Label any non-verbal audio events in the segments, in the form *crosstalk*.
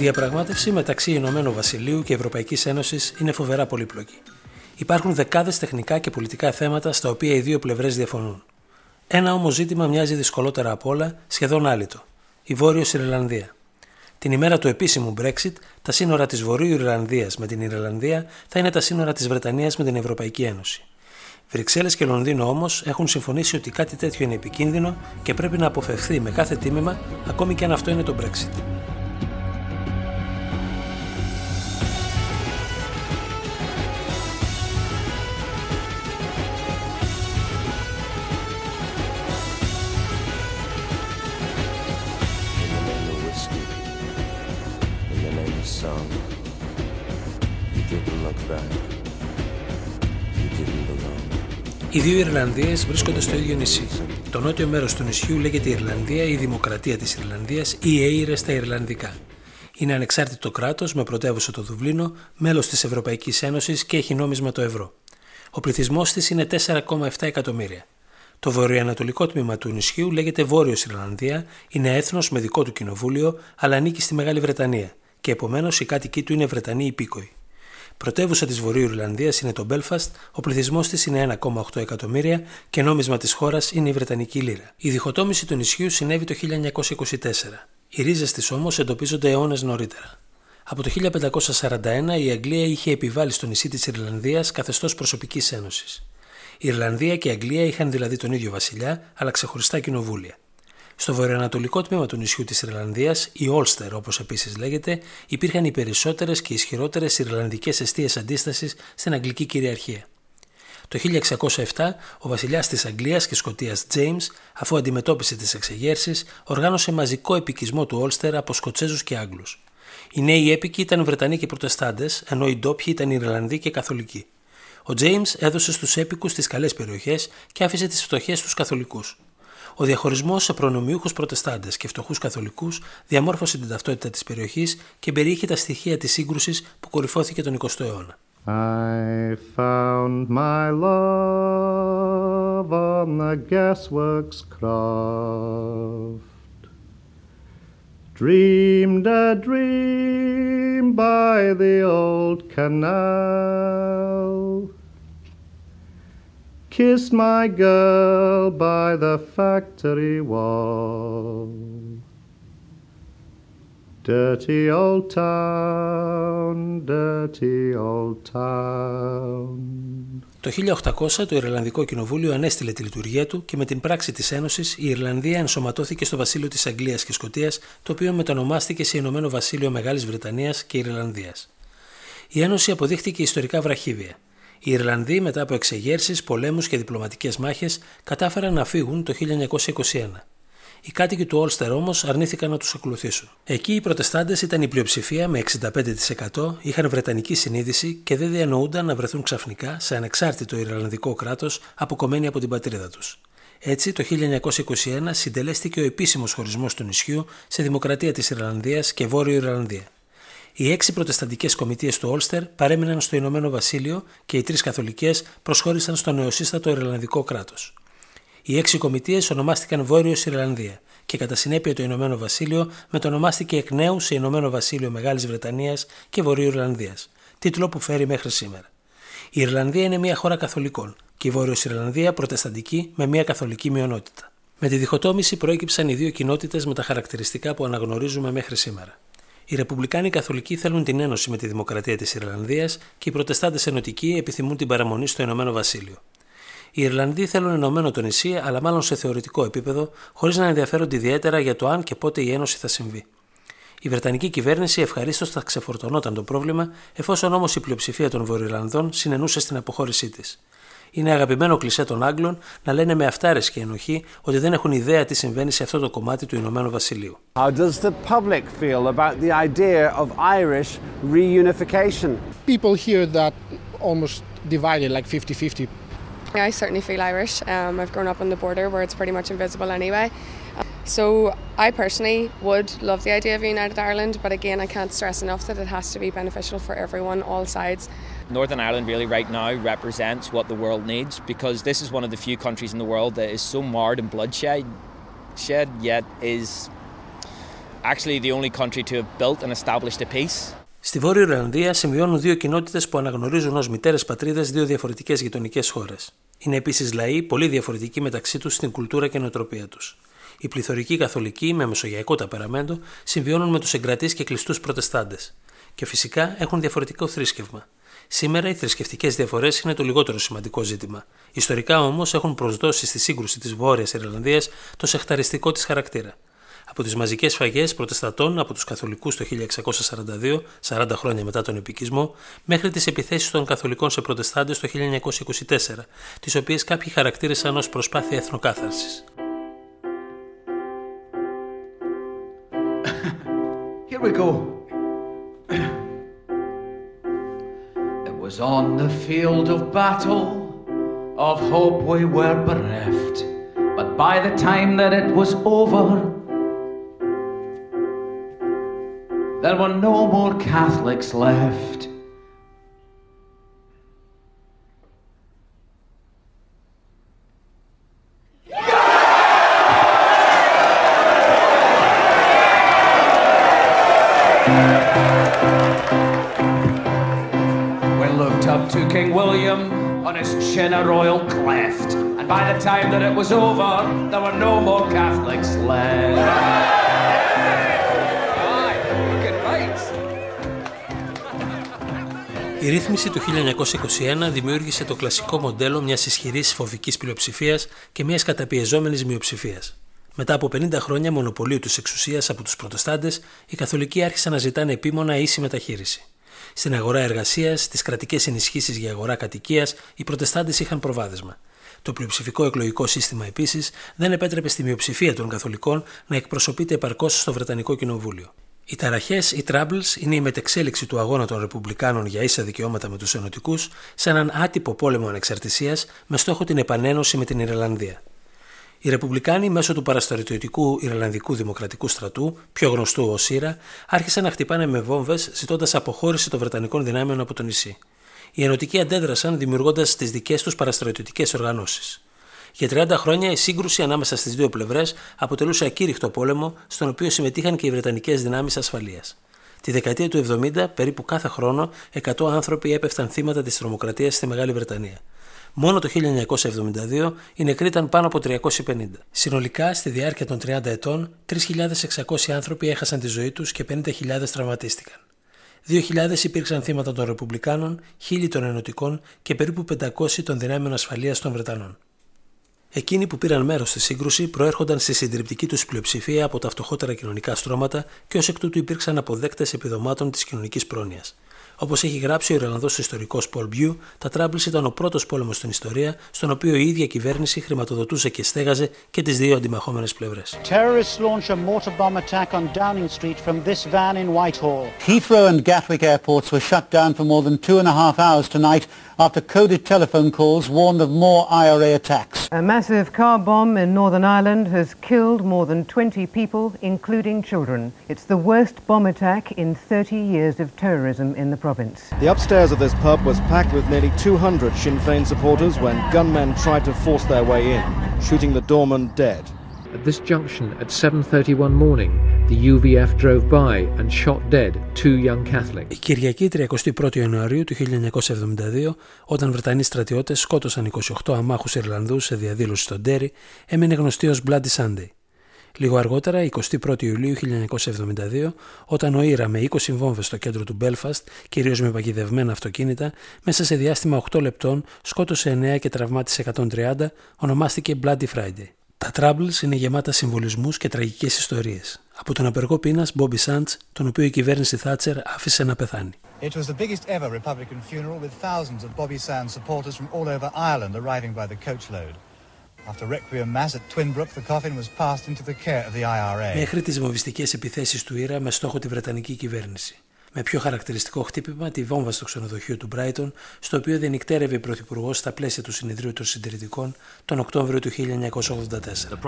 διαπραγμάτευση μεταξύ Ηνωμένου Βασιλείου και Ευρωπαϊκής Ένωσης είναι φοβερά πολύπλοκη. Υπάρχουν δεκάδες τεχνικά και πολιτικά θέματα στα οποία οι δύο πλευρές διαφωνούν. Ένα όμως ζήτημα μοιάζει δυσκολότερα από όλα, σχεδόν άλυτο. Η Βόρειος Ιρλανδία. Την ημέρα του επίσημου Brexit, τα σύνορα της Βορείου Ιρλανδίας με την Ιρλανδία θα είναι τα σύνορα της Βρετανίας με την Ευρωπαϊκή Ένωση. Βρυξέλλες και Λονδίνο όμως έχουν συμφωνήσει ότι κάτι τέτοιο είναι επικίνδυνο και πρέπει να αποφευχθεί με κάθε τίμημα, ακόμη και αν αυτό είναι το Brexit. Οι δύο Ιρλανδίες βρίσκονται στο ίδιο νησί. Το νότιο μέρος του νησιού λέγεται Ιρλανδία ή Δημοκρατία της Ιρλανδίας ή Έιρε στα Ιρλανδικά. Είναι ανεξάρτητο κράτος με πρωτεύουσα το Δουβλίνο, μέλος της Ευρωπαϊκής Ένωσης και έχει νόμισμα το ευρώ. Ο πληθυσμός της είναι 4,7 εκατομμύρια. Το βορειοανατολικό τμήμα του νησιού λέγεται Βόρειος Ιρλανδία, είναι έθνος με δικό του κοινοβούλιο, αλλά ανήκει στη Μεγάλη Βρετανία και επομένως οι κάτοικοι του είναι Βρετανοί υπήκοοι. Πρωτεύουσα της Βορείου Ιρλανδίας είναι το Μπέλφαστ, ο πληθυσμός της είναι 1,8 εκατομμύρια και νόμισμα της χώρας είναι η Βρετανική λίρα. Η διχοτόμηση του νησιού συνέβη το 1924. Οι ρίζες της όμως εντοπίζονται αιώνες νωρίτερα. Από το 1541 η Αγγλία είχε επιβάλει στο νησί της Ιρλανδίας καθεστώς προσωπικής ένωσης. Η Ιρλανδία και η Αγγλία είχαν δηλαδή τον ίδιο βασιλιά, αλλά ξεχωριστά κοινοβούλια. Στο βορειοανατολικό τμήμα του νησιού της Ιρλανδίας, η Όλστερ όπως επίσης λέγεται, υπήρχαν οι περισσότερες και ισχυρότερες Ιρλανδικές αιστείες αντίστασης στην Αγγλική κυριαρχία. Το 1607, ο βασιλιάς της Αγγλίας και Σκοτίας James, αφού αντιμετώπισε τις εξεγέρσεις, οργάνωσε μαζικό επικισμό του Όλστερ από Σκοτσέζους και Άγγλους. Οι νέοι έπικοι ήταν Βρετανοί και Προτεστάντε, ενώ οι ντόπιοι ήταν Ιρλανδοί και Καθολικοί. Ο James έδωσε στους έπικους τις καλές περιοχές και άφησε τις φτωχές στου Καθολικούς. Ο διαχωρισμός σε προνομιούχους Προτεστάντες και φτωχούς Καθολικούς διαμόρφωσε την ταυτότητα της περιοχής και περιείχε τα στοιχεία της σύγκρουσης που κορυφώθηκε τον 20ο αιώνα. I found my love on the gasworks croft Dreamed a dream by the old canal Kissed my girl by the factory wall. Dirty old town, dirty old town. Το 1800 το Ιρλανδικό Κοινοβούλιο ανέστηλε τη λειτουργία του και με την πράξη της Ένωσης η Ιρλανδία ενσωματώθηκε στο βασίλειο της Αγγλίας και Σκοτίας το οποίο μετανομάστηκε σε Ηνωμένο Βασίλειο Μεγάλης Βρετανίας και Ιρλανδίας. Η Ένωση αποδείχθηκε ιστορικά βραχύβια. Οι Ιρλανδοί μετά από εξεγέρσεις, πολέμους και διπλωματικές μάχες κατάφεραν να φύγουν το 1921. Οι κάτοικοι του Όλστερ όμως αρνήθηκαν να τους ακολουθήσουν. Εκεί οι Προτεστάντες ήταν η πλειοψηφία με 65%, είχαν βρετανική συνείδηση και δεν διανοούνταν να βρεθούν ξαφνικά σε ανεξάρτητο Ιρλανδικό κράτος αποκομμένοι από την πατρίδα τους. Έτσι, το 1921 συντελέστηκε ο επίσημος χωρισμός του νησιού σε Δημοκρατία της Ιρλανδίας και Βόρειο Ιρλανδία. Οι έξι προτεσταντικές κομιτείες του Όλστερ παρέμειναν στο Ηνωμένο Βασίλειο και οι τρεις καθολικές προσχώρησαν στο νεοσύστατο Ιρλανδικό κράτος. Οι έξι κομιτείες ονομάστηκαν Βόρειος Ιρλανδία και κατά συνέπεια το Ηνωμένο Βασίλειο μετονομάστηκε εκ νέου σε Ηνωμένο Βασίλειο Μεγάλης Βρετανίας και Βορείου Ιρλανδίας, τίτλο που φέρει μέχρι σήμερα. Η Ιρλανδία είναι μια χώρα καθολικών και η Βόρειος Ιρλανδία προτεσταντική με μια καθολική μειονότητα. Με τη διχοτόμηση προέκυψαν οι δύο κοινότητες με τα χαρακτηριστικά που αναγνωρίζουμε μέχρι σήμερα. Οι Ρεπουμπλικάνοι Καθολικοί θέλουν την ένωση με τη Δημοκρατία της Ιρλανδίας και οι Προτεστάντες Ενωτικοί επιθυμούν την παραμονή στο Ηνωμένο Βασίλειο. Οι Ιρλανδοί θέλουν ενωμένο το νησί, αλλά μάλλον σε θεωρητικό επίπεδο, χωρίς να ενδιαφέρονται ιδιαίτερα για το αν και πότε η ένωση θα συμβεί. Η Βρετανική κυβέρνηση ευχαρίστως θα ξεφορτωνόταν το πρόβλημα, εφόσον όμως η πλειοψηφία των Βορειοϊρλανδών συνενούσε στην αποχώρησή της. Είναι αγαπημένο κλισέ των Άγγλων να λένε με αυτάρες και ενοχή ότι δεν έχουν ιδέα τι συμβαίνει σε αυτό το κομμάτι του Ηνωμένου Βασιλείου. How does the public feel about the idea of Irish reunification? People hear that almost divided like 50-50. I certainly feel Irish. Um, I've grown up on the border where it's pretty much invisible anyway. So I personally would love the idea of a united Ireland, but again, I can't stress enough that it has to be beneficial for everyone, all sides. Northern Ireland really right now represents what the world needs because this is one of the few countries in the world that is so marred in bloodshed, shed yet is actually the only country to have built and established a peace. Στη Βόρεια Ιρλανδία συμβιώνουν δύο κοινότητες που αναγνωρίζουν ως μητέρες πατρίδες δύο διαφορετικές γειτονικές χώρες. Είναι επίσης λαοί πολύ διαφορετικοί μεταξύ τους στην κουλτούρα και νοοτροπία τους. Οι πληθωρικοί καθολικοί με μεσογειακό ταπεραμέντο συμβιώνουν με τους εγκρατείς και κλειστούς προτεστάντες. Και φυσικά έχουν διαφορετικό θρήσκευμα. Σήμερα οι θρησκευτικές διαφορές είναι το λιγότερο σημαντικό ζήτημα. Ιστορικά όμως έχουν προσδώσει στη σύγκρουση της Βόρειας Ιρλανδίας το σεχταριστικό της χαρακτήρα. Από τις μαζικές φαγές προτεστατών από τους Καθολικούς το 1642, 40 χρόνια μετά τον επικισμό, μέχρι τις επιθέσεις των Καθολικών σε Προτεστάντε το 1924, τις οποίες κάποιοι χαρακτήρισαν ως προσπάθεια εθνοκάθαρσης. Here we go. Was on the field of battle, of hope we were bereft. But by the time that it was over, there were no more Catholics left. King William on his chin a royal cleft. And by the time that it was over, there were no more Catholics left. *laughs* Η ρύθμιση του 1921 δημιούργησε το κλασικό μοντέλο μιας ισχυρής φοβικής πλειοψηφίας και μιας καταπιεζόμενης μειοψηφίας. Μετά από 50 χρόνια μονοπωλίου της εξουσίας από τους Προτεστάντες, οι Καθολικοί άρχισαν να ζητάνε επίμονα ίση μεταχείριση. Στην αγορά εργασίας, στις κρατικές ενισχύσεις για αγορά κατοικίας, οι Προτεστάντες είχαν προβάδισμα. Το πλειοψηφικό εκλογικό σύστημα επίσης δεν επέτρεπε στη μειοψηφία των Καθολικών να εκπροσωπείται επαρκώς στο Βρετανικό Κοινοβούλιο. Οι ταραχές, οι troubles, είναι η μετεξέλιξη του αγώνα των Ρεπουμπλικάνων για ίσα δικαιώματα με τους Ενωτικούς σε έναν άτυπο πόλεμο ανεξαρτησίας με στόχο την επανένωση με την Ιρλανδία. Οι Ρεπουμπλικάνοι μέσω του παραστρατιωτικού Ιρλανδικού Δημοκρατικού Στρατού, πιο γνωστού ως ΣΥΡΑ, άρχισαν να χτυπάνε με βόμβες ζητώντας αποχώρηση των Βρετανικών δυνάμεων από το νησί. Οι Ενωτικοί αντέδρασαν δημιουργώντας τις δικές τους παραστρατιωτικές οργανώσεις. Για 30 χρόνια η σύγκρουση ανάμεσα στις δύο πλευρές αποτελούσε ακήρυχτο πόλεμο, στον οποίο συμμετείχαν και οι Βρετανικές δυνάμεις ασφαλείας. Τη δεκαετία του 70, περίπου κάθε χρόνο, 100 άνθρωποι έπεφταν θύματα της τρομοκρατίας στη Μεγάλη Βρετανία. Μόνο το 1972 οι νεκροί ήταν πάνω από 350. Συνολικά, στη διάρκεια των 30 ετών, 3.600 άνθρωποι έχασαν τη ζωή τους και 50.000 τραυματίστηκαν. 2.000 υπήρξαν θύματα των Ρεπουμπλικάνων, 1.000 των Ενωτικών και περίπου 500 των δυνάμεων ασφαλείας των Βρετανών. Εκείνοι που πήραν μέρος στη σύγκρουση προέρχονταν στη συντριπτική τους πλειοψηφία από τα φτωχότερα κοινωνικά στρώματα και ως εκ τούτου υπήρξαν αποδέκτες επιδομάτων της κοινωνικής πρόνοιας. Όπω έχει γράψει ο Ιρλανδό ιστορικό Πολ Μπιού, τα Τράμπλ ήταν ο πρώτο πόλεμο στην ιστορία, στον οποίο η ίδια κυβέρνηση χρηματοδοτούσε και στέγαζε και τι δύο αντιμαχόμενε πλευρέ. Terrorists launch a mortar bomb attack on Downing Street from this van in Whitehall. Heathrow and Gatwick airports were shut down for more than two and a half hours tonight after coded telephone calls warned of more IRA attacks. A massive car bomb in Northern Ireland has killed more than 20 people, including children. It's the worst bomb attack in 30 years of terrorism in the province. The upstairs of this pub was packed with nearly 200 Sinn Féin supporters when gunmen tried to force their way in, shooting the doorman dead. At this junction at 7.31 morning, the UVF drove by and shot dead two young Catholics. Η Κυριακή 31 Ιανουαρίου του 1972, όταν Βρετανοί στρατιώτες σκότωσαν 28 αμάχους Ιρλανδούς σε διαδήλωση στον Τέρι, έμεινε γνωστή ως Bloody Sunday. Λίγο αργότερα, 21 Ιουλίου 1972, όταν ο Ήρα με 20 βόμβες στο κέντρο του Μπέλφαστ, κυρίως με παγιδευμένα αυτοκίνητα, μέσα σε διάστημα 8 λεπτών σκότωσε 9 και τραυμάτισε 130, ονομάστηκε Bloody Friday. Τα Troubles είναι γεμάτα συμβολισμούς και τραγικές ιστορίες. Από τον απεργό πείνας Bobby Sands, τον οποίο η κυβέρνηση Θάτσερ άφησε να πεθάνει. It was the biggest ever Republican funeral with thousands of Bobby Sands supporters from all over Ireland arriving by the coachload. After Μέχρι τις βομβιστικές επιθέσεις του Ήρα με στόχο τη Βρετανική κυβέρνηση. Με πιο χαρακτηριστικό χτύπημα τη βόμβα στο ξενοδοχείο του Μπράιτον, στο οποίο διενυκτέρευε η Πρωθυπουργός στα πλαίσια του Συνεδρίου των Συντηρητικών τον Οκτώβριο του 1984.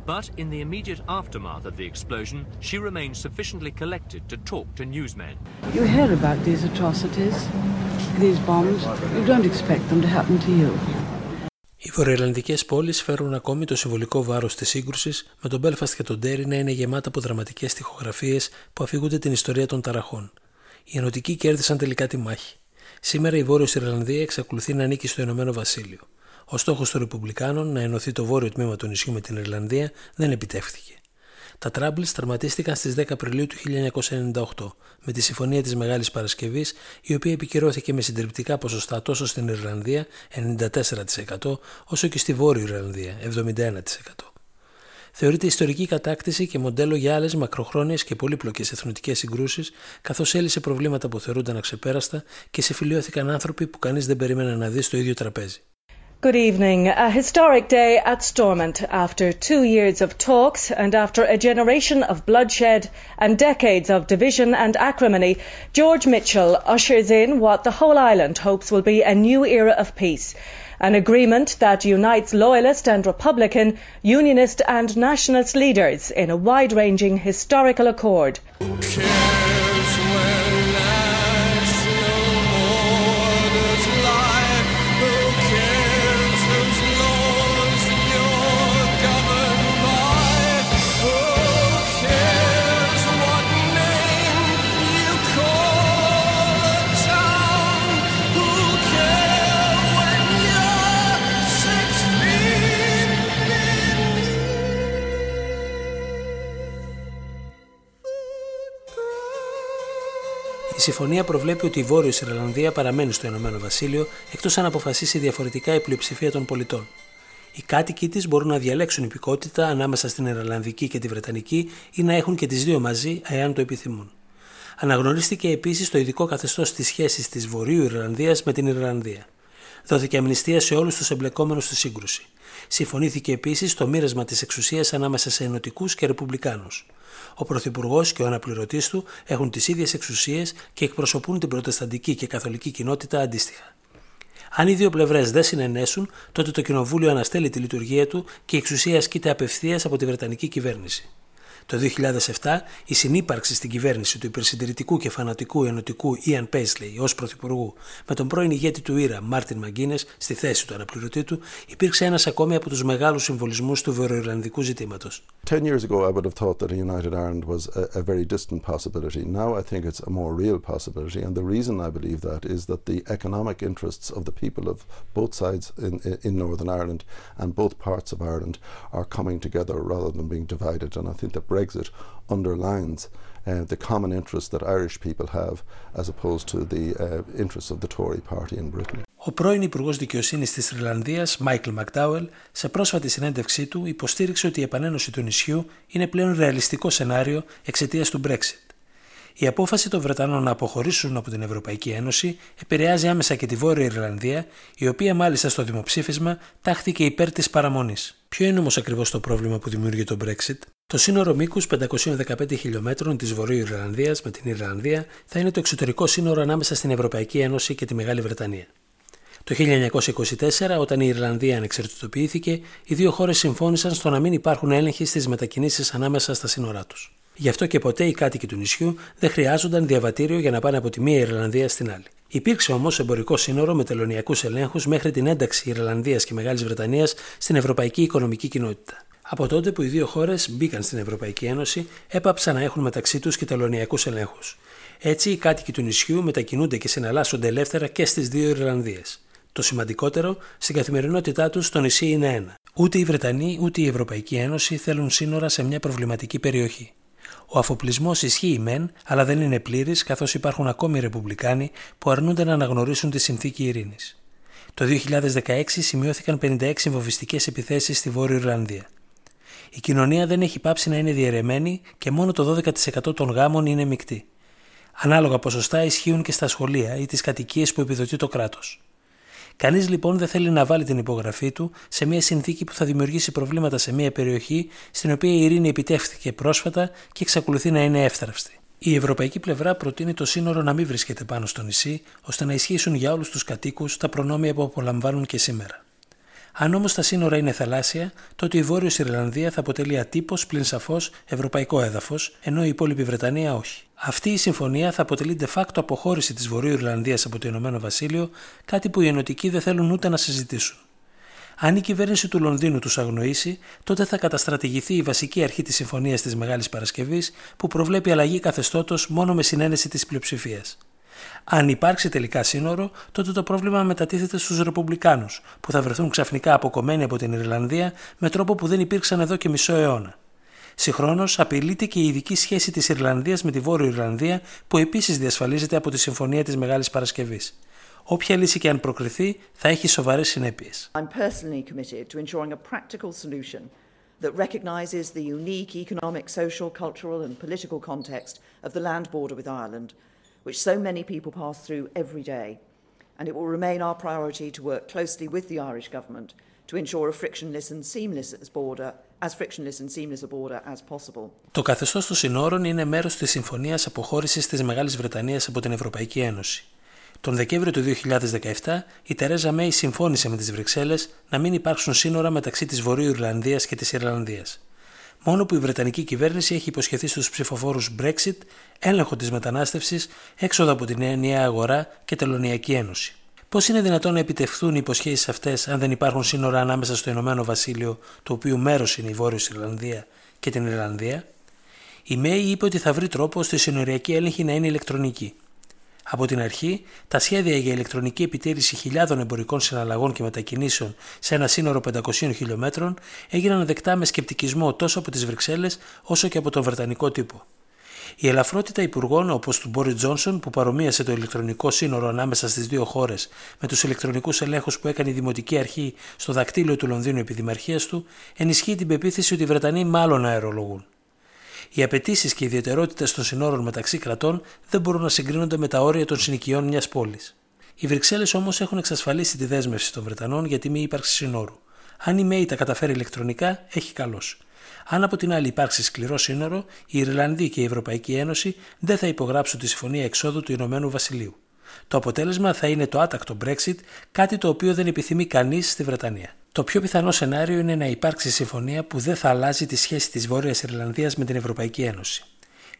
The Prime Minister herself only narrowly escaped injury. Her bathroom was wrecked by the blast. But in the immediate aftermath of the explosion, she remained sufficiently collected to talk to newsmen. You hear about these atrocities, these bombs. You don't expect them to happen to you. Οι βορειοελλανδικέ πόλεις φέρουν ακόμη το συμβολικό βάρος της σύγκρουσης, με τον Μπέλφαστ και τον Τέρι να είναι γεμάτα από δραματικές τοιχογραφίε που αφηγούνται την ιστορία των ταραχών. Οι ενωτικοί κέρδισαν τελικά τη μάχη. Σήμερα η Βόρειος Ιρλανδία εξακολουθεί να ανήκει στο Ηνωμένο Βασίλειο. Ο στόχος των Ρεπουμπλικάνων να ενωθεί το βόρειο τμήμα του νησιού με την Ιρλανδία δεν επιτεύχθηκε. Τα Τραμπλ τερματίστηκαν στις 10 Απριλίου του 1998 με τη Συμφωνία της Μεγάλης Παρασκευής, η οποία επικυρώθηκε με συντριπτικά ποσοστά τόσο στην Ιρλανδία 94% όσο και στη Βόρεια Ιρλανδία 71%. Θεωρείται ιστορική κατάκτηση και μοντέλο για άλλες μακροχρόνιες και πολύπλοκες εθνοτικές συγκρούσεις, καθώς έλυσε προβλήματα που θεωρούνταν αξεπέραστα και συμφιλιώθηκαν άνθρωποι που κανείς δεν περίμενε να δει στο ίδιο τραπέζι. Good evening. A historic day at Stormont after two years of talks and after a generation of bloodshed and decades of division and acrimony, George Mitchell ushers in what the whole island hopes will be a new era of peace. An agreement that unites Loyalist and Republican, Unionist and Nationalist leaders in a wide ranging historical accord. Η συμφωνία προβλέπει ότι η Βόρειος Ιρλανδία παραμένει στο Ηνωμένο Βασίλειο εκτός αν αποφασίσει διαφορετικά η πλειοψηφία των πολιτών. Οι κάτοικοι της μπορούν να διαλέξουν υπηκότητα ανάμεσα στην Ιρλανδική και τη Βρετανική ή να έχουν και τις δύο μαζί, εάν το επιθυμούν. Αναγνωρίστηκε επίσης το ειδικό καθεστώς της σχέσης της Βορείου Ιρλανδίας με την Ιρλανδία. Δόθηκε αμνηστία σε όλους τους εμπλεκόμενους στη σύγκρουση. Συμφωνήθηκε επίσης το μοίρασμα της εξουσίας ανάμεσα σε ενωτικούς και ρεπουμπλικάνους. Ο Πρωθυπουργός και ο αναπληρωτής του έχουν τις ίδιες εξουσίες και εκπροσωπούν την προτεσταντική και καθολική κοινότητα αντίστοιχα. Αν οι δύο πλευρές δεν συνενέσουν, τότε το Κοινοβούλιο αναστέλει τη λειτουργία του και η εξουσία ασκείται απευθείας από τη Βρετανική κυβέρνηση. Το 2007 η συνύπαρξη στην κυβέρνηση του υπερσυντηρητικού και φανατικού ενωτικού Ιαν Πέισλεϊ ω πρωθυπουργού με τον πρώην ηγέτη του Ήρα Μάρτιν Μαγκίνε στη θέση του αναπληρωτή του υπήρξε ένα ακόμη από του μεγάλου συμβολισμού του βορειοϊρλανδικού ζητήματο. Ten years ago, I would have thought that a united Ireland was a, a very distant possibility. Now I think it's a more real possibility, and the reason I believe that is that the economic interests of the people of both sides in, in Northern Ireland and both parts of Ireland are coming together rather than being divided. And I think that Brexit underlines uh, the common interest that Irish people have as opposed to the uh, interests of the Tory party in Britain. Ο πρώην Υπουργός Δικαιοσύνης της Ιρλανδίας, Μάικλ Μακδάουελ, σε πρόσφατη συνέντευξή του υποστήριξε ότι η επανένωση του νησιού είναι πλέον ρεαλιστικό σενάριο εξαιτίας του Brexit. Η απόφαση των Βρετανών να αποχωρήσουν από την Ευρωπαϊκή Ένωση επηρεάζει άμεσα και τη Βόρεια Ιρλανδία, η οποία μάλιστα στο δημοψήφισμα τάχθηκε υπέρ της παραμονής. Ποιο είναι όμως ακριβώς το πρόβλημα που δημιουργεί το Brexit, το σύνορο μήκους 515 χιλιόμετρων της Βορείου Ιρλανδίας με την Ιρλανδία θα είναι το εξωτερικό σύνορο ανάμεσα στην Ευρωπαϊκή Ένωση και τη Μεγάλη Βρετανία. Το 1924, όταν η Ιρλανδία ανεξαρτητοποιήθηκε, οι δύο χώρες συμφώνησαν στο να μην υπάρχουν έλεγχοι στις μετακινήσεις ανάμεσα στα σύνορά τους. Γι' αυτό και ποτέ οι κάτοικοι του νησιού δεν χρειάζονταν διαβατήριο για να πάνε από τη μία Ιρλανδία στην άλλη. Υπήρξε όμως εμπορικό σύνορο με τελωνιακούς ελέγχους μέχρι την ένταξη Ιρλανδίας και Μεγάλης Βρετανίας στην Ευρωπαϊκή Οικονομική Κοινότητα. Από τότε που οι δύο χώρες μπήκαν στην Ευρωπαϊκή Ένωση, έπαψαν να έχουν μεταξύ τους και τελωνιακούς ελέγχους. Έτσι, οι κάτοικοι του νησιού μετακινούνται και συναλλάσσονται ελεύθερα και στις δύο Ιρλανδίες. Το σημαντικότερο, στην καθημερινότητά τους το νησί είναι ένα. Ούτε οι Βρετανοί ούτε η Ευρωπαϊκή Ένωση θέλουν σύνορα σε μια προβληματική περιοχή. Ο αφοπλισμός ισχύει μεν, αλλά δεν είναι πλήρης καθώς υπάρχουν ακόμη Ρεπουμπλικάνοι που αρνούνται να αναγνωρίσουν τη συνθήκη ειρήνης. Το 2016 σημειώθηκαν 56 βομβιστικές επιθέσεις στη Βόρεια Ιρλανδία. Η κοινωνία δεν έχει πάψει να είναι διαιρεμένη και μόνο το 12% των γάμων είναι μεικτή. Ανάλογα ποσοστά ισχύουν και στα σχολεία ή τις κατοικίες που επιδοτεί το κράτος. Κανείς λοιπόν δεν θέλει να βάλει την υπογραφή του σε μια συνθήκη που θα δημιουργήσει προβλήματα σε μια περιοχή στην οποία η ειρήνη επιτεύχθηκε πρόσφατα και εξακολουθεί να είναι εύθραυστη. Η ευρωπαϊκή πλευρά προτείνει το σύνορο να μην βρίσκεται πάνω στο νησί, ώστε να ισχύσουν για όλους τους κατοίκους τα προνόμια που απολαμβάνουν και σήμερα. Αν όμως τα σύνορα είναι θαλάσσια, τότε η Βόρειος Ιρλανδία θα αποτελεί ατύπως πλην σαφώς ευρωπαϊκό έδαφος, ενώ η υπόλοιπη Βρετανία όχι. Αυτή η συμφωνία θα αποτελεί de facto αποχώρηση της Βορείου Ιρλανδίας από το Ηνωμένο Βασίλειο, κάτι που οι ενωτικοί δεν θέλουν ούτε να συζητήσουν. Αν η κυβέρνηση του Λονδίνου τους αγνοήσει, τότε θα καταστρατηγηθεί η βασική αρχή της Συμφωνίας της Μεγάλης Παρασκευής, που προβλέπει αλλαγή καθεστώτος μόνο με συνένεση της πλειοψηφίας. Αν υπάρξει τελικά σύνορο, τότε το πρόβλημα μετατίθεται στους Ρεπουμπλικάνους, που θα βρεθούν ξαφνικά αποκομμένοι από την Ιρλανδία με τρόπο που δεν υπήρξαν εδώ και μισό αιώνα. Συγχρόνως, απειλείται και η ειδική σχέση της Ιρλανδίας με τη Βόρεια Ιρλανδία, που επίσης διασφαλίζεται από τη Συμφωνία της Μεγάλης Παρασκευής. Όποια λύση και αν προκριθεί θα έχει σοβαρές συνέπειες. I'm personally committed to ensuring a practical solution that recognizes the unique economic, social, cultural and political context of the land border with Ireland, which so many people pass through every day. And it will remain our priority to work closely with the Irish government to ensure a frictionless and seamless border as frictionless and seamless a border as possible. Το καθεστώς των συνόρων είναι μέρος της Συμφωνίας Αποχώρησης της Μεγάλης Βρετανίας από την Ευρωπαϊκή Ένωση. Τον Δεκέμβριο του 2017 η Τερέζα Μέη συμφώνησε με τις Βρυξέλλες να μην υπάρξουν σύνορα μεταξύ της Βορείου Ιρλανδίας και της Ιρλανδίας. Μόνο που η Βρετανική κυβέρνηση έχει υποσχεθεί στους ψηφοφόρους Brexit έλεγχο της μετανάστευσης, έξοδο από την νέα αγορά και τελωνιακή ένωση. Πώς είναι δυνατόν να επιτευχθούν οι υποσχέσεις αυτές αν δεν υπάρχουν σύνορα ανάμεσα στο Ηνωμένο Βασίλειο, το οποίο μέρος είναι η Βόρειος Ιρλανδία, και την Ιρλανδία; Η Μέη είπε ότι θα βρει τρόπο ώστε η συνοριακή έλεγχη να είναι ηλεκτρονική. Από την αρχή, τα σχέδια για ηλεκτρονική επιτήρηση χιλιάδων εμπορικών συναλλαγών και μετακινήσεων σε ένα σύνορο 500 χιλιόμετρων έγιναν δεκτά με σκεπτικισμό τόσο από τις Βρυξέλλες όσο και από τον Βρετανικό τύπο. Η ελαφρότητα υπουργών όπως του Μπόρις Τζόνσον, που παρομοίασε το ηλεκτρονικό σύνορο ανάμεσα στις δύο χώρες με τους ηλεκτρονικούς ελέγχους που έκανε η Δημοτική Αρχή στο δακτύλιο του Λονδίνου επί του, ενισχύει την πεποίθηση ότι οι Βρετανοί μάλλον αερολογούν. Οι απαιτήσεις και οι ιδιαιτερότητες των συνόρων μεταξύ κρατών δεν μπορούν να συγκρίνονται με τα όρια των συνοικιών μιας πόλης. Οι Βρυξέλλες όμως έχουν εξασφαλίσει τη δέσμευση των Βρετανών για τη μη ύπαρξη συνόρου. Αν η ΜΕΗ τα καταφέρει ηλεκτρονικά, έχει καλώ. Αν από την άλλη υπάρξει σκληρό σύνορο, η Ιρλανδία και η Ευρωπαϊκή Ένωση δεν θα υπογράψουν τη συμφωνία εξόδου του Ηνωμένου Βασιλείου. Το αποτέλεσμα θα είναι το άτακτο Brexit, κάτι το οποίο δεν επιθυμεί κανείς στη Βρετανία. Το πιο πιθανό σενάριο είναι να υπάρξει συμφωνία που δεν θα αλλάζει τη σχέση της Βόρειας Ιρλανδίας με την Ευρωπαϊκή Ένωση.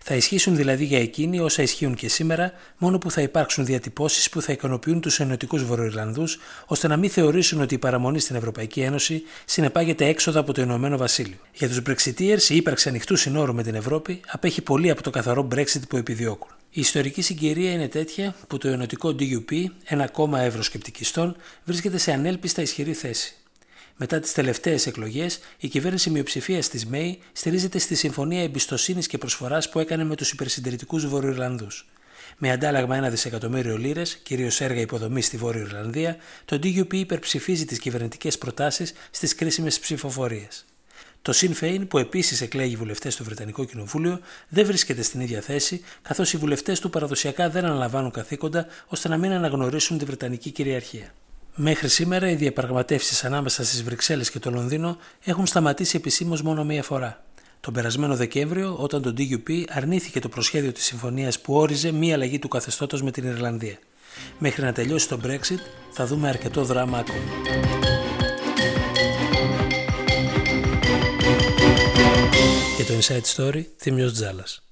Θα ισχύσουν δηλαδή για εκείνη όσα ισχύουν και σήμερα, μόνο που θα υπάρξουν διατυπώσεις που θα ικανοποιούν τους ενωτικούς Βορειοϊρλανδούς, ώστε να μην θεωρήσουν ότι η παραμονή στην Ευρωπαϊκή Ένωση συνεπάγεται έξοδο από το Ηνωμένο Βασίλειο. Για τους Brexiteers, η ύπαρξη ανοιχτού συνόρου με την Ευρώπη απέχει πολύ από το καθαρό Brexit που επιδιώκουν. Η ιστορική συγκυρία είναι τέτοια που το ενωτικό DUP, ένα κόμμα ευρωσκεπτικιστών, βρίσκεται σε ανέλπιστα ισχυρή θέση. Μετά τις τελευταίες εκλογές, η κυβέρνηση μειοψηφίας της ΜΕΗ στηρίζεται στη συμφωνία εμπιστοσύνης και προσφοράς που έκανε με τους υπερσυντηρητικούς Βορειοϊρλανδούς. Με αντάλλαγμα ένα δισεκατομμύριο λίρες, κυρίως έργα υποδομής στη Βόρεια Ιρλανδία, το DUP υπερψηφίζει τις κυβερνητικές προτάσεις στις κρίσιμες ψηφοφορίες. Το Sinn Féin, που επίσης εκλέγει βουλευτές στο Βρετανικό Κοινοβούλιο, δεν βρίσκεται στην ίδια θέση, καθώς οι βουλευτές του παραδοσιακά δεν αναλαμβάνουν καθήκοντα ώστε να μην αναγνωρίσουν τη Βρετανική κυριαρχία. Μέχρι σήμερα οι διαπραγματεύσεις ανάμεσα στις Βρυξέλλες και το Λονδίνο έχουν σταματήσει επισήμως μόνο μία φορά. Τον περασμένο Δεκέμβριο, όταν το DUP αρνήθηκε το προσχέδιο της συμφωνίας που όριζε μία αλλαγή του καθεστώτος με την Ιρλανδία. Μέχρι να τελειώσει το Brexit, θα δούμε αρκετό δράμα ακόμα. Για το Inside Story, Θήμιος Τζάλας.